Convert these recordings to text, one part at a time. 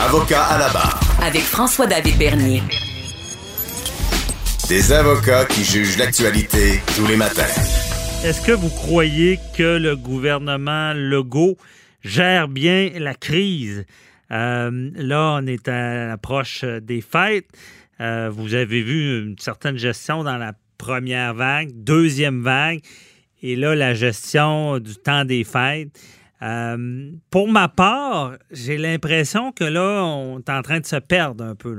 Avocat à la barre. Avec François-David Bernier. Des avocats qui jugent l'actualité tous les matins. Est-ce que vous croyez que le gouvernement Legault gère bien la crise? Euh, là, on est à l'approche des fêtes. Euh, vous avez vu une certaine gestion dans la première vague, deuxième vague, et là, la gestion du temps des fêtes. Euh, pour ma part, j'ai l'impression que là, on est en train de se perdre un peu.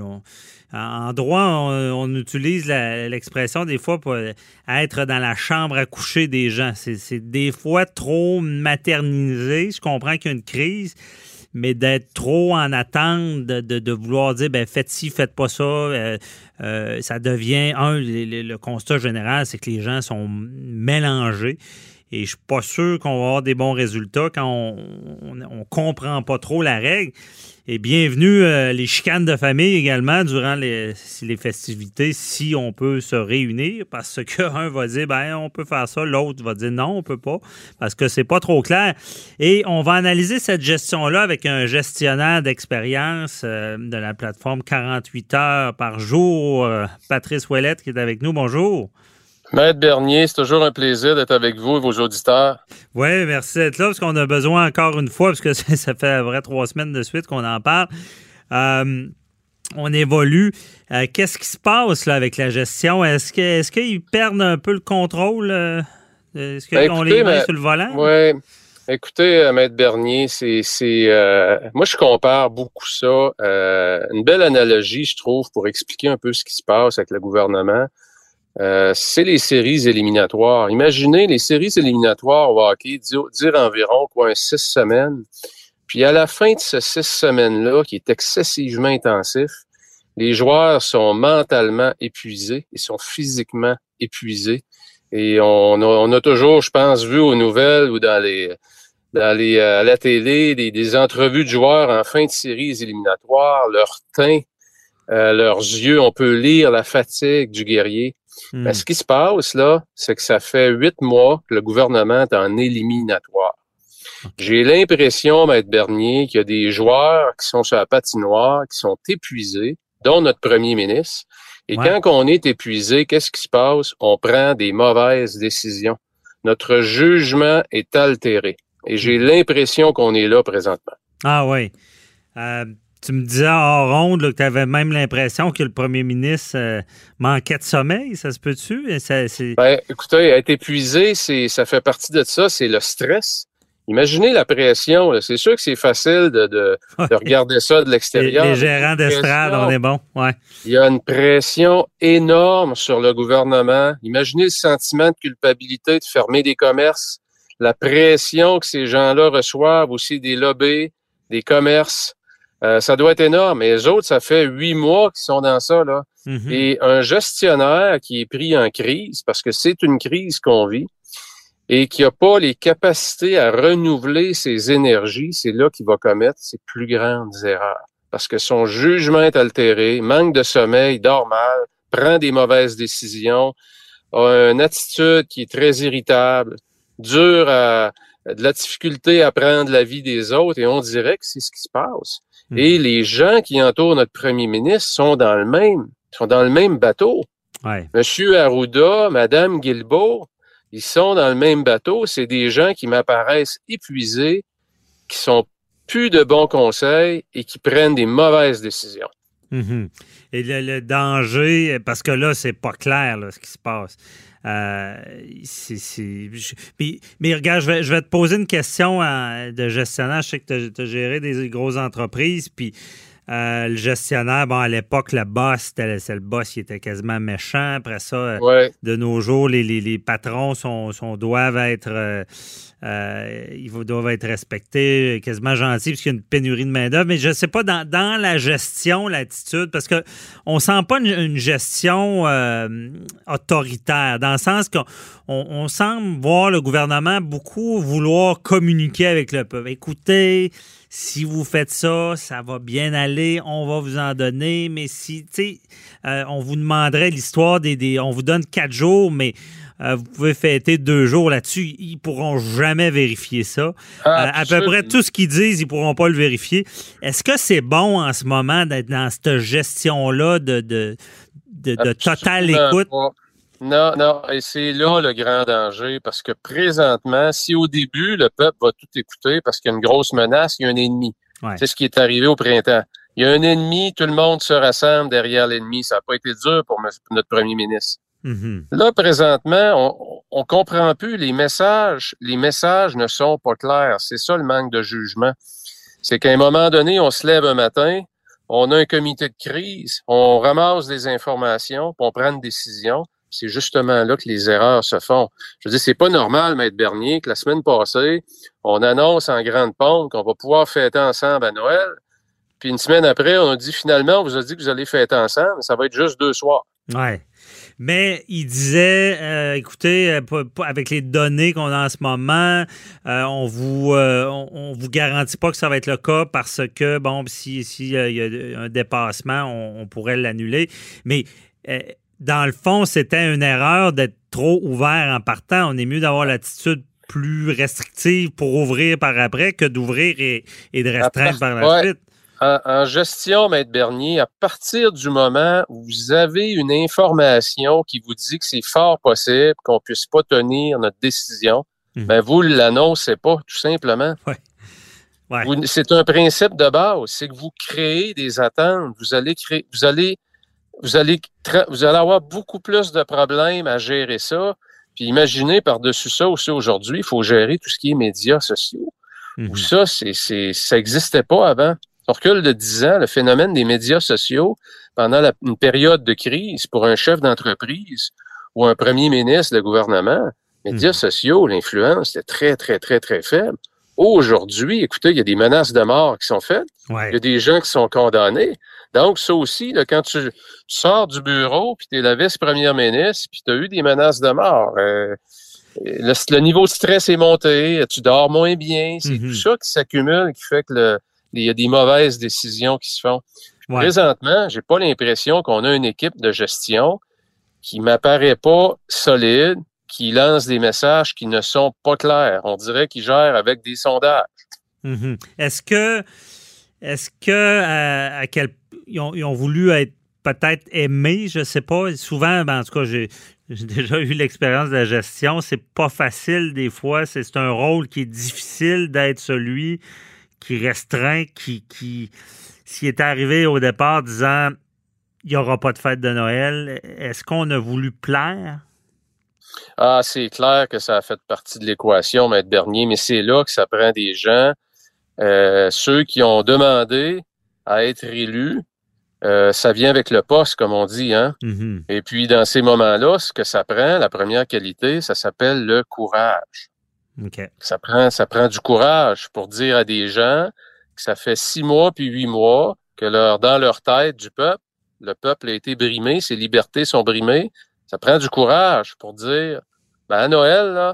En droit, on, utilise l'expression des fois pour être dans la chambre à coucher des gens. C'est des fois trop maternisé. Je comprends qu'il y a une crise, mais d'être trop en attente de, vouloir dire ben, faites ci, faites pas ça, euh, euh, ça devient un, le constat général, c'est que les gens sont mélangés. Et je suis pas sûr qu'on va avoir des bons résultats quand on ne comprend pas trop la règle. Et bienvenue euh, les chicanes de famille également durant les, festivités, si on peut se réunir, parce qu'un va dire ben on peut faire ça, l'autre va dire non, on peut pas, parce que c'est pas trop clair. Et on va analyser cette gestion-là avec un gestionnaire d'expérience euh, de la plateforme 48 heures par jour, euh, Patrice Ouellette, qui est avec nous. Bonjour. Maître Bernier, c'est toujours un plaisir d'être avec vous et vos auditeurs. Oui, merci d'être là, parce qu'on a besoin encore une fois, parce que ça fait vrai trois semaines de suite qu'on en parle. Euh, on évolue. Euh, qu'est-ce qui se passe là, avec la gestion? Est-ce qu'ils est perdent un peu le contrôle? Euh, est-ce ben, qu'on les met sur le volant? Oui. Écoutez, Maître Bernier, c'est, moi je compare beaucoup ça. une belle analogie, je trouve, pour expliquer un peu ce qui se passe avec le gouvernement. Euh, c'est les séries éliminatoires. Imaginez les séries éliminatoires au hockey, dire, environ quoi, six semaines. Puis à la fin de ces six semaines-là, qui est excessivement intensif, les joueurs sont mentalement épuisés, ils sont physiquement épuisés. Et on a, on a toujours, je pense, vu aux nouvelles ou dans les, dans les, euh, à la télé des, entrevues de joueurs en fin de séries éliminatoires, leur teint, euh, leurs yeux, on peut lire la fatigue du guerrier. Hmm. ce qui se passe, là, c'est que ça fait huit mois que le gouvernement est en éliminatoire. J'ai l'impression, Maître Bernier, qu'il y a des joueurs qui sont sur la patinoire, qui sont épuisés, dont notre premier ministre. Et quand on est épuisé, qu'est-ce qui se passe? On prend des mauvaises décisions. Notre jugement est altéré. Et j'ai hmm. l'impression qu'on est là présentement. Ah oui. Euh, tu me disais en ronde que tu avais même l'impression que le premier ministre euh, manquait de sommeil, ça se peut-tu? Ben, écoutez, être épuisé, ça fait partie de ça, c'est le stress. Imaginez la pression. C'est sûr que c'est facile de, regarder ça de l'extérieur. Les, gérants d'estrade, on est bon. Ouais. Il y a une pression énorme sur le gouvernement. Imaginez le sentiment de culpabilité de fermer des commerces, la pression que ces gens-là reçoivent aussi des lobbies, des commerces. Euh, ça doit être énorme. Et les autres, ça fait huit mois qu'ils sont dans ça. Là. Mhm. Et un gestionnaire qui est pris en crise, parce que c'est une crise qu'on vit, et qui n'a pas les capacités à renouveler ses énergies, c'est là qu'il va commettre ses plus grandes erreurs. Parce que son jugement est altéré, manque de sommeil, dort mal, prend des mauvaises décisions, a une attitude qui est très irritable, dure à, de la difficulté à prendre la vie des autres, et on dirait que c'est ce qui se passe. Hmm. Et les gens qui entourent notre premier ministre sont dans le même, sont dans le même bateau. Monsieur Arruda, Madame Guilbeault, ils sont dans le même bateau. C'est des gens qui m'apparaissent épuisés, qui sont plus de bons conseils et qui prennent des mauvaises décisions. Mhm. Et le, danger, parce que là, c'est pas clair ce qui se passe. Euh, mais, regarde, je vais, te poser une question de gestionnaire. Je sais que tu as, géré des grosses entreprises, puis Euh, le gestionnaire, bon, à l'époque, le boss, c'est le boss, il était quasiment méchant. Après ça, euh, Ouais. de nos jours, les, les- les patrons sont, sont- doivent être euh, euh, ils doivent être respectés, quasiment gentils, puisqu'il y a une pénurie de main-d'œuvre. Mais je ne sais pas, dans, dans la gestion, l'attitude, parce qu'on ne sent pas une, une gestion autoritaire, dans le sens qu'on on, on semble voir le gouvernement beaucoup vouloir communiquer avec le peuple. Écoutez, si vous faites ça, ça va bien aller, on va vous en donner, mais si, tu sais, euh, on vous demanderait l'histoire des, des- On vous donne quatre jours, mais euh, vous pouvez fêter deux jours là-dessus. Ils pourront jamais vérifier ça. Euh, à peu près tout ce qu'ils disent, ils pourront pas le vérifier. Est-ce que c'est bon en ce moment d'être dans cette gestion-là de, de, de, de totale écoute? pas. Non, non, et c'est là le grand danger, parce que présentement, si au début, le peuple va tout écouter parce qu'il y a une grosse menace, il y a un ennemi. Ouais. C'est ce qui est arrivé au printemps. Il y a un ennemi, tout le monde se rassemble derrière l'ennemi. Ça n'a pas été dur pour notre premier ministre. Mhm. Là, présentement, on, on comprend plus les messages. Les messages ne sont pas clairs. C'est ça le manque de jugement. C'est qu'à un moment donné, on se lève un matin, on a un comité de crise, on ramasse des informations, puis on prend une décision. C'est justement là que les erreurs se font. Je veux dire, c'est pas normal, Maître Bernier, que la semaine passée, on annonce en grande pompe qu'on va pouvoir fêter ensemble à Noël. Puis une semaine après, on a dit finalement, on vous a dit que vous allez fêter ensemble, ça va être juste deux soirs. Ouais. Mais il disait, euh, écoutez, euh, avec les données qu'on a en ce moment, euh, on vous on, vous garantit pas que ça va être le cas parce que, bon, si, si euh, il y a un dépassement, on, pourrait l'annuler. Mais dans le fond, c'était une erreur d'être trop ouvert en partant. On est mieux d'avoir l'attitude plus restrictive pour ouvrir par après que d'ouvrir et, et de restreindre par la Ouais. suite. En, en gestion, Maître Bernier, à partir du moment où vous avez une information qui vous dit que c'est fort possible qu'on puisse pas tenir notre décision, Mhm. ben vous l'annoncez pas, tout simplement. Ouais. C'est un principe de base, c'est que vous créez des attentes. Vous allez créer, vous allez, vous allez, vous allez avoir beaucoup plus de problèmes à gérer ça. Puis imaginez par-dessus ça aussi aujourd'hui, il faut gérer tout ce qui est médias sociaux où ça, c'est, c'est, ça n'existait pas avant. On recule de 10 ans, le phénomène des médias sociaux pendant la- une période de crise pour un chef d'entreprise ou un premier ministre de gouvernement, médias Mhm. sociaux, l'influence était très, très, très, très faible. Aujourd'hui, écoutez, il y a des menaces de mort qui sont faites. Il y a des gens qui sont condamnés. Donc, ça aussi, là, quand tu, tu sors du bureau, puis tu es la vice-première ministre, puis tu as eu des menaces de mort. euh, le, le niveau de stress est monté, tu dors moins bien. C'est Mhm. tout ça qui s'accumule, qui fait que le- il y a des mauvaises décisions qui se font. Ouais. Présentement, j'ai pas l'impression qu'on a une équipe de gestion qui m'apparaît pas solide, qui lance des messages qui ne sont pas clairs. On dirait qu'ils gèrent avec des sondages. Mhm. Est-ce que, est-ce que, euh, quel, ils ont, voulu être peut-être aimés, je sais pas. Souvent, ben, en tout cas, j'ai, déjà eu l'expérience de la gestion. C'est pas facile des fois. C'est, un rôle qui est difficile d'être celui qui restreint, qui, qui, s'il est arrivé au départ disant il n'y aura pas de fête de Noël, est-ce qu'on a voulu plaire? Ah, c'est clair que ça a fait partie de l'équation, Maître Bernier, mais c'est là que ça prend des gens, euh, ceux qui ont demandé à être élus. euh, ça vient avec le poste, comme on dit, hein. Mhm. Et puis, dans ces moments-là, ce que ça prend, la première qualité, ça s'appelle le courage. OK. Ça prend, ça prend du courage pour dire à des gens que ça fait six mois puis huit mois que leur, dans leur tête du peuple, le peuple a été brimé, ses libertés sont brimées. Ça prend du courage pour dire, ben à Noël,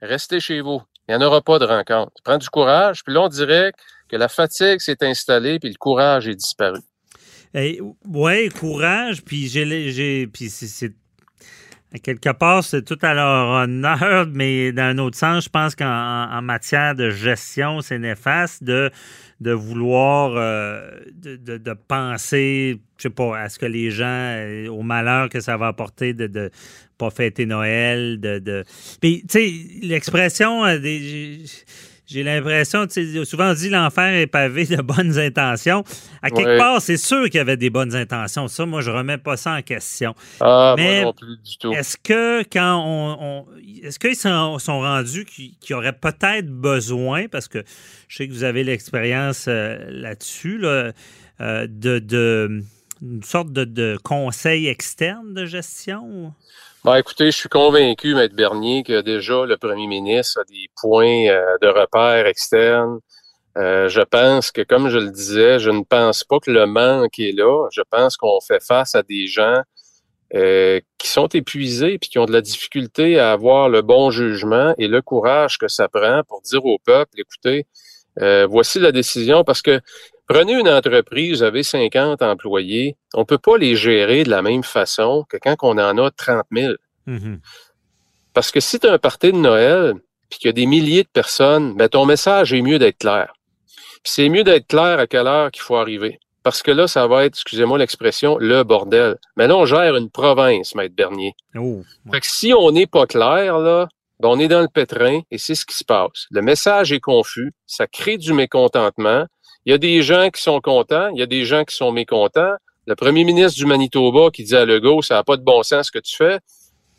restez chez vous. Il n'y en aura pas de rencontre. Ça prend du courage. Puis là, on dirait que la fatigue s'est installée puis le courage est disparu. Eh, ouais, courage, puis j'ai, puis c'est- quelque part c'est tout à leur honneur, mais dans un autre sens, je pense qu'en en- en matière de gestion, c'est néfaste de de vouloir euh, de, de- de penser, je sais pas, à ce que les gens, euh, au malheur que ça va apporter de de pas fêter Noël, de de. Puis tu sais, l'expression euh, des j'ai l'impression, souvent on dit l'enfer est pavé de bonnes intentions. À quelque Ouais. part, c'est sûr qu'il y avait des bonnes intentions. Ça, moi, je remets pas ça en question. Ah, Mais moi non plus du tout. Est-ce que quand on, on- est-ce qu'ils sont, sont rendus qu'il qu'il y aurait peut-être besoin, parce que je sais que vous avez l'expérience euh, là-dessus, là, euh, de, de une sorte de, de conseil externe de gestion? Ben, écoutez, je suis convaincu, Maître Bernier, que déjà le premier ministre a des points euh, de repère externes. Euh, je pense que, comme je le disais, je ne pense pas que le manque est là. Je pense qu'on fait face à des gens euh, qui sont épuisés puis qui ont de la difficulté à avoir le bon jugement et le courage que ça prend pour dire au peuple, écoutez, voici la décision parce que prenez une entreprise, vous avez 50 employés, on peut pas les gérer de la même façon que quand on en a 30 000. Mhm. Parce que si tu as un party de Noël, puis qu'il y a des milliers de personnes, ben ton message est mieux d'être clair. C'est mieux d'être clair à quelle heure qu'il faut arriver. Parce que là, ça va être, excusez-moi l'expression, le bordel. Mais là, on gère une province, Maître Bernier. Oh, Fait que si on n'est pas clair, là, ben on est dans le pétrin et c'est ce qui se passe. Le message est confus, ça crée du mécontentement. Il y a des gens qui sont contents, il y a des gens qui sont mécontents. Le premier ministre du Manitoba qui dit à Legault, ça n'a pas de bon sens ce que tu fais.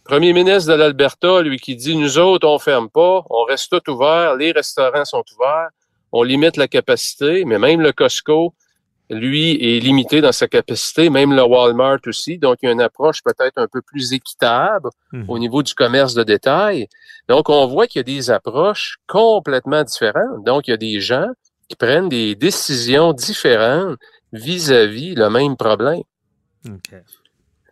Premier ministre de l'Alberta, lui, qui dit, nous autres, on ferme pas, on reste tout ouvert, les restaurants sont ouverts, on limite la capacité, mais même le Costco, lui, est limité dans sa capacité, même le Walmart aussi. Donc, il y a une approche peut-être un peu plus équitable Mhm. au niveau du commerce de détail. Donc, on voit qu'il y a des approches complètement différentes. Donc, il y a des gens qui prennent des décisions différentes vis-à-vis le même problème. OK.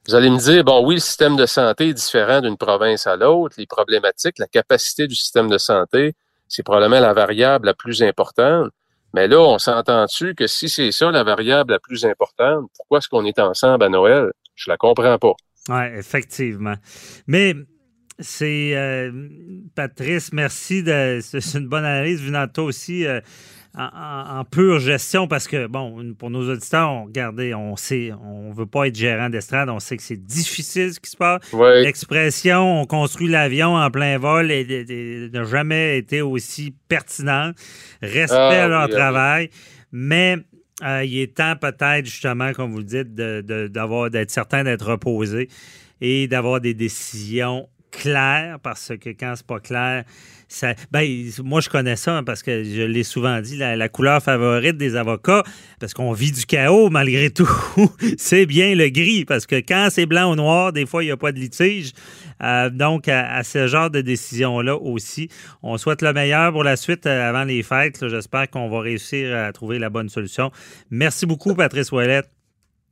Vous allez me dire, bon, oui, le système de santé est différent d'une province à l'autre, les problématiques, la capacité du système de santé, c'est probablement la variable la plus importante. Mais là, on s'entend-tu que si c'est ça la variable la plus importante, pourquoi est-ce qu'on est ensemble à Noël? Je la comprends pas. Oui, effectivement. Mais c'est euh, Patrice, merci. C'est une bonne analyse venant de toi aussi euh, en, pure gestion parce que, bon, pour nos auditeurs, on, regardez, on sait, on veut pas être gérant d'estrade, on sait que c'est difficile ce qui se passe. L'expression on construit l'avion en plein vol et- et- et n'a jamais été aussi pertinent. Respect Ah, à leur oui, ah oui. travail, mais euh, il est temps peut-être justement, comme vous le dites, de- de- d'avoir d'être certain d'être reposé et d'avoir des décisions claires parce que quand c'est pas clair, ça, ben, moi je connais ça hein, parce que je l'ai souvent dit, la, couleur favorite des avocats, parce qu'on vit du chaos malgré tout, c'est bien le gris parce que quand c'est blanc ou noir, des fois il n'y a pas de litige. Euh, donc à, ce genre de décision-là aussi, on souhaite le meilleur pour la suite euh, avant les fêtes. J'espère qu'on va réussir à trouver la bonne solution. Merci beaucoup, Patrice Ouellette.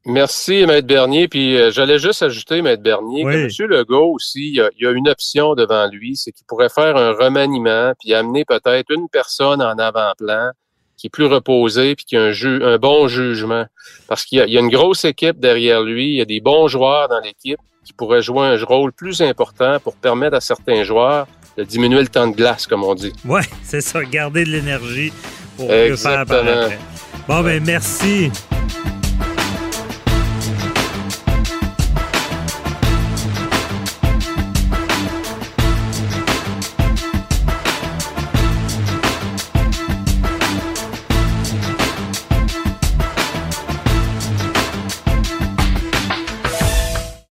Merci, Maître Bernier. Puis euh, j'allais juste ajouter, Maître Bernier, Oui. que M. Legault aussi, il y, a, il y a une option devant lui, c'est qu'il pourrait faire un remaniement, puis amener peut-être une personne en avant-plan qui est plus reposée, puis qui a un, ju- un bon jugement. Parce qu'il y, a- il y a une grosse équipe derrière lui, il y a des bons joueurs dans l'équipe qui pourraient jouer un rôle plus important pour permettre à certains joueurs de diminuer le temps de glace, comme on dit. Oui, c'est ça, garder de l'énergie pour mieux faire Exactement. Bon, ben merci.